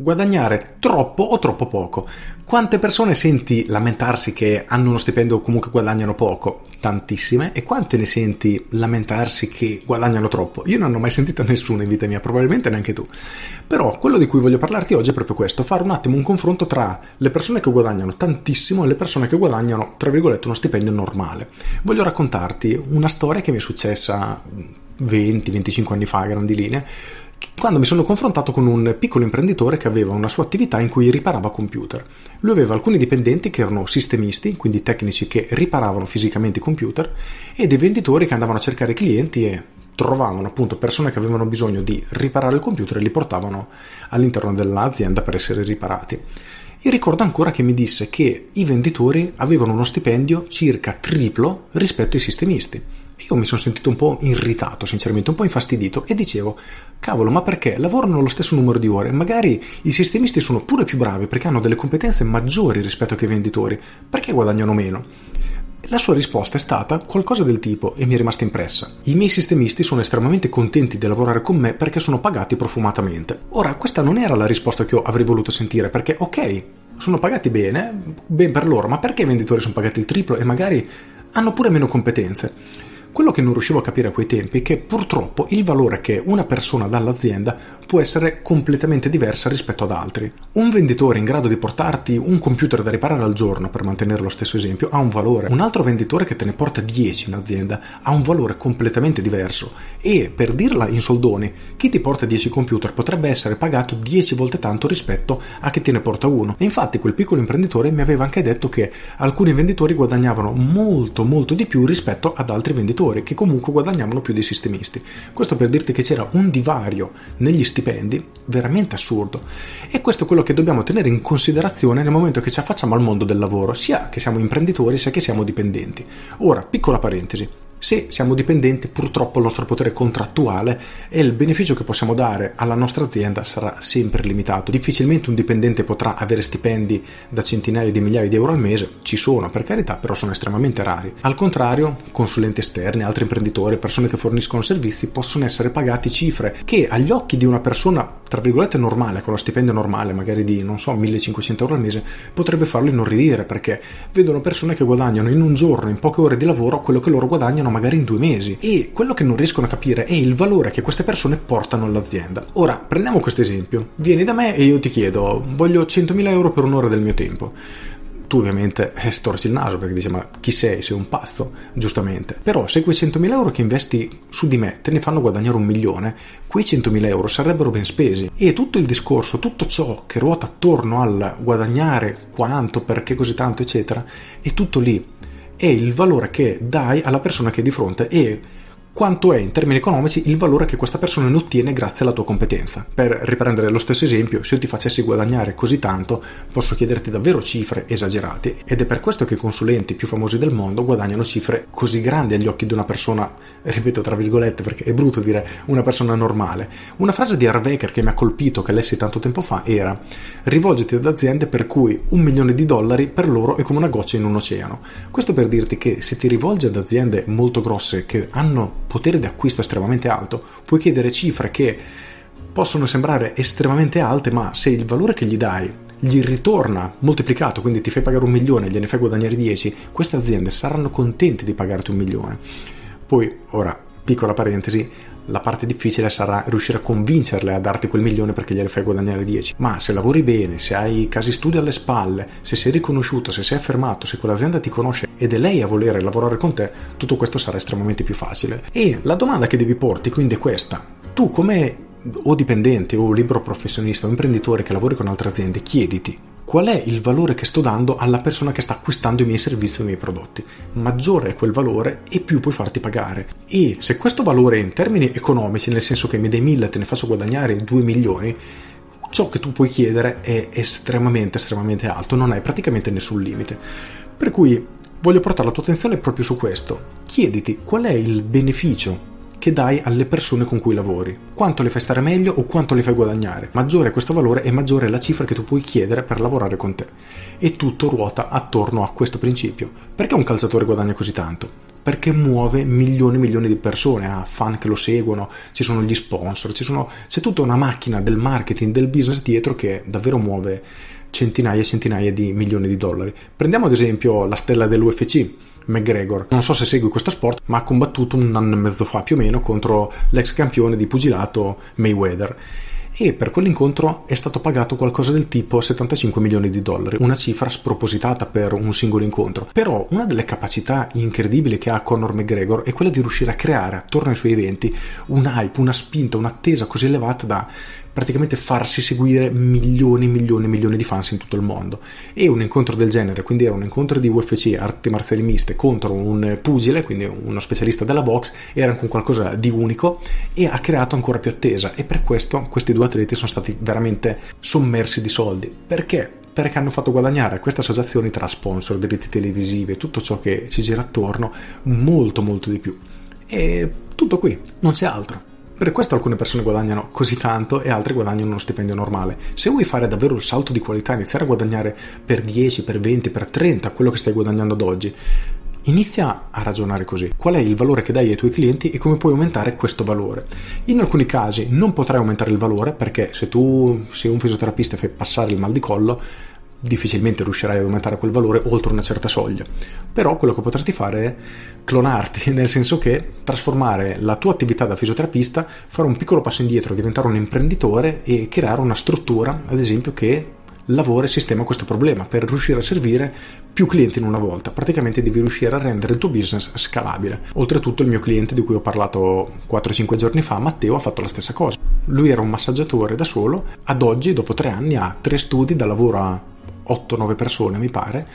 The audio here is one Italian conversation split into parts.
Guadagnare troppo o troppo poco? Quante persone senti lamentarsi che hanno uno stipendio o comunque guadagnano poco? Tantissime. E quante ne senti lamentarsi che guadagnano troppo? Io non ho mai sentito nessuno in vita mia, probabilmente neanche tu. Però quello di cui voglio parlarti oggi è proprio questo, fare un attimo un confronto tra le persone che guadagnano tantissimo e le persone che guadagnano, tra virgolette, uno stipendio normale. Voglio raccontarti una storia che mi è successa 20-25 anni fa a grandi linee quando mi sono confrontato con un piccolo imprenditore che aveva una sua attività in cui riparava computer. Lui aveva alcuni dipendenti che erano sistemisti, quindi tecnici che riparavano fisicamente i computer, e dei venditori che andavano a cercare clienti e trovavano appunto persone che avevano bisogno di riparare il computer e li portavano all'interno dell'azienda per essere riparati. E ricordo ancora che mi disse che i venditori avevano uno stipendio circa triplo rispetto ai sistemisti. Io mi sono sentito un po' irritato, sinceramente, un po' infastidito e dicevo, cavolo, ma perché lavorano lo stesso numero di ore? Magari i sistemisti sono pure più bravi perché hanno delle competenze maggiori rispetto ai venditori, perché guadagnano meno? La sua risposta è stata qualcosa del tipo, e mi è rimasta impressa, i miei sistemisti sono estremamente contenti di lavorare con me perché sono pagati profumatamente. Ora, questa non era la risposta che io avrei voluto sentire, perché ok, sono pagati bene, ben per loro, ma perché i venditori sono pagati il triplo e magari hanno pure meno competenze? Quello che non riuscivo a capire a quei tempi è che purtroppo il valore che una persona dà all'azienda può essere completamente diversa rispetto ad altri. Un venditore in grado di portarti un computer da riparare al giorno, per mantenere lo stesso esempio, ha un valore. Un altro venditore che te ne porta 10 in azienda ha un valore completamente diverso. E per dirla in soldoni, chi ti porta 10 computer potrebbe essere pagato 10 volte tanto rispetto a chi te ne porta uno. E infatti quel piccolo imprenditore mi aveva anche detto che alcuni venditori guadagnavano molto molto di più rispetto ad altri venditori lavoratori che comunque guadagnavano più dei sistemisti. Questo per dirti che c'era un divario negli stipendi veramente assurdo e questo è quello che dobbiamo tenere in considerazione nel momento che ci affacciamo al mondo del lavoro, sia che siamo imprenditori sia che siamo dipendenti. Ora, piccola parentesi, se siamo dipendenti, purtroppo il nostro potere contrattuale e il beneficio che possiamo dare alla nostra azienda sarà sempre limitato. Difficilmente un dipendente potrà avere stipendi da centinaia di migliaia di euro al mese, ci sono per carità, però sono estremamente rari. Al contrario, consulenti esterni, altri imprenditori, persone che forniscono servizi possono essere pagati cifre che agli occhi di una persona tra virgolette normale, con lo stipendio normale, magari di non so 1500 euro al mese, potrebbe farlo inorridire perché vedono persone che guadagnano in un giorno, in poche ore di lavoro, quello che loro guadagnano guadagnano magari in due mesi e quello che non riescono a capire è il valore che queste persone portano all'azienda. Ora, prendiamo questo esempio. Vieni da me e io ti chiedo, voglio 100.000 euro per un'ora del mio tempo tu ovviamente eh, storci il naso perché dici ma chi sei? Sei un pazzo, giustamente. Però se quei 100.000 euro che investi su di me te ne fanno guadagnare un milione, quei 100.000 euro sarebbero ben spesi. E tutto il discorso, tutto ciò che ruota attorno al guadagnare quanto, perché così tanto, eccetera, è tutto lì è il valore che dai alla persona che è di fronte e quanto è in termini economici il valore che questa persona ne ottiene grazie alla tua competenza. Per riprendere lo stesso esempio, se io ti facessi guadagnare così tanto, posso chiederti davvero cifre esagerate ed è per questo che i consulenti più famosi del mondo guadagnano cifre così grandi agli occhi di una persona, ripeto tra virgolette perché è brutto dire una persona normale. Una frase di Harvecker che mi ha colpito, che lessi tanto tempo fa, era rivolgiti ad aziende per cui un milione di dollari per loro è come una goccia in un oceano. Questo per dirti che se ti rivolgi ad aziende molto grosse che hanno potere di estremamente alto, puoi chiedere cifre che possono sembrare estremamente alte, ma se il valore che gli dai gli ritorna moltiplicato, quindi ti fai pagare un milione e gliene fai guadagnare 10, queste aziende saranno contente di pagarti un milione. Poi, ora, piccola parentesi, la parte difficile sarà riuscire a convincerle a darti quel milione perché gliele fai guadagnare 10. Ma se lavori bene, se hai casi studi alle spalle, se sei riconosciuto, se sei affermato, se quell'azienda ti conosce ed è lei a volere lavorare con te, tutto questo sarà estremamente più facile. E la domanda che devi porti quindi è questa. Tu come o dipendente o libero professionista o imprenditore che lavori con altre aziende, chiediti qual è il valore che sto dando alla persona che sta acquistando i miei servizi o i miei prodotti. Maggiore è quel valore e più puoi farti pagare. E se questo valore in termini economici, nel senso che mi dai 1000 e te ne faccio guadagnare 2 milioni, ciò che tu puoi chiedere è estremamente, estremamente alto, non hai praticamente nessun limite. Per cui voglio portare la tua attenzione proprio su questo. Chiediti qual è il beneficio che dai alle persone con cui lavori. Quanto le fai stare meglio o quanto le fai guadagnare. Maggiore è questo valore e maggiore è la cifra che tu puoi chiedere per lavorare con te. E tutto ruota attorno a questo principio. Perché un calciatore guadagna così tanto? perché muove milioni e milioni di persone, ha fan che lo seguono, ci sono gli sponsor, sono, c'è tutta una macchina del marketing, del business dietro che davvero muove centinaia e centinaia di milioni di dollari. Prendiamo ad esempio la stella dell'UFC, McGregor. Non so se segui questo sport, ma ha combattuto un anno e mezzo fa più o meno contro l'ex campione di pugilato Mayweather e per quell'incontro è stato pagato qualcosa del tipo 75 milioni di dollari, una cifra spropositata per un singolo incontro. Però una delle capacità incredibili che ha Conor McGregor è quella di riuscire a creare attorno ai suoi eventi un hype, una spinta, un'attesa così elevata da praticamente farsi seguire milioni e milioni e milioni di fans in tutto il mondo. E un incontro del genere, quindi era un incontro di UFC, arti marziali miste, contro un pugile, quindi uno specialista della box, era anche qualcosa di unico e ha creato ancora più attesa e per questo questi due atleti sono stati veramente sommersi di soldi. Perché? perché hanno fatto guadagnare a queste associazioni tra sponsor, diritti televisivi tutto ciò che ci gira attorno molto molto di più. E tutto qui, non c'è altro. Per questo alcune persone guadagnano così tanto e altre guadagnano uno stipendio normale. Se vuoi fare davvero il salto di qualità, iniziare a guadagnare per 10, per 20, per 30 quello che stai guadagnando ad oggi, Inizia a ragionare così. Qual è il valore che dai ai tuoi clienti e come puoi aumentare questo valore? In alcuni casi non potrai aumentare il valore perché se tu sei un fisioterapista e fai passare il mal di collo, difficilmente riuscirai ad aumentare quel valore oltre una certa soglia. Però quello che potresti fare è clonarti, nel senso che trasformare la tua attività da fisioterapista, fare un piccolo passo indietro, diventare un imprenditore e creare una struttura, ad esempio, che lavora e sistema questo problema per riuscire a servire più clienti in una volta. Praticamente devi riuscire a rendere il tuo business scalabile. Oltretutto il mio cliente di cui ho parlato 4-5 giorni fa, Matteo, ha fatto la stessa cosa. Lui era un massaggiatore da solo, ad oggi, dopo tre anni, ha tre studi da lavoro a 8-9 persone mi pare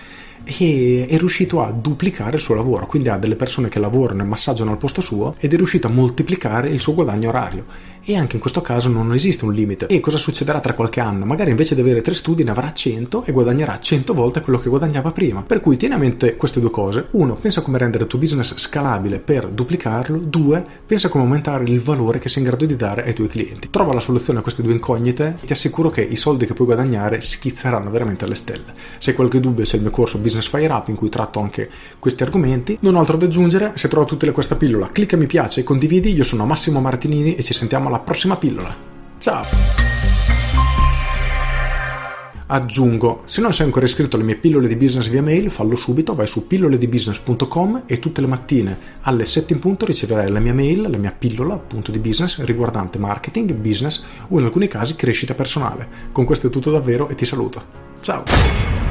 e è riuscito a duplicare il suo lavoro, quindi ha delle persone che lavorano e massaggiano al posto suo ed è riuscito a moltiplicare il suo guadagno orario e anche in questo caso non esiste un limite. E cosa succederà tra qualche anno? Magari invece di avere tre studi ne avrà 100 e guadagnerà 100 volte quello che guadagnava prima. Per cui tieni a mente queste due cose. Uno, pensa come rendere il tuo business scalabile per duplicarlo. Due, pensa come aumentare il valore che sei in grado di dare ai tuoi clienti. Trova la soluzione a queste due incognite e ti assicuro che i soldi che puoi guadagnare schizzeranno veramente alle stelle. Se hai qualche dubbio c'è il mio corso Business Fire Up in cui tratto anche questi argomenti. Non ho altro da aggiungere, se trovo tutte le questa pillola clicca mi piace e condividi. Io sono Massimo Martinini e ci sentiamo alla alla prossima pillola. Ciao! Aggiungo, se non sei ancora iscritto alle mie pillole di business via mail, fallo subito, vai su pilloledibusiness.com e tutte le mattine alle 7 in punto riceverai la mia mail, la mia pillola appunto di business riguardante marketing, business o in alcuni casi crescita personale. Con questo è tutto davvero e ti saluto. Ciao!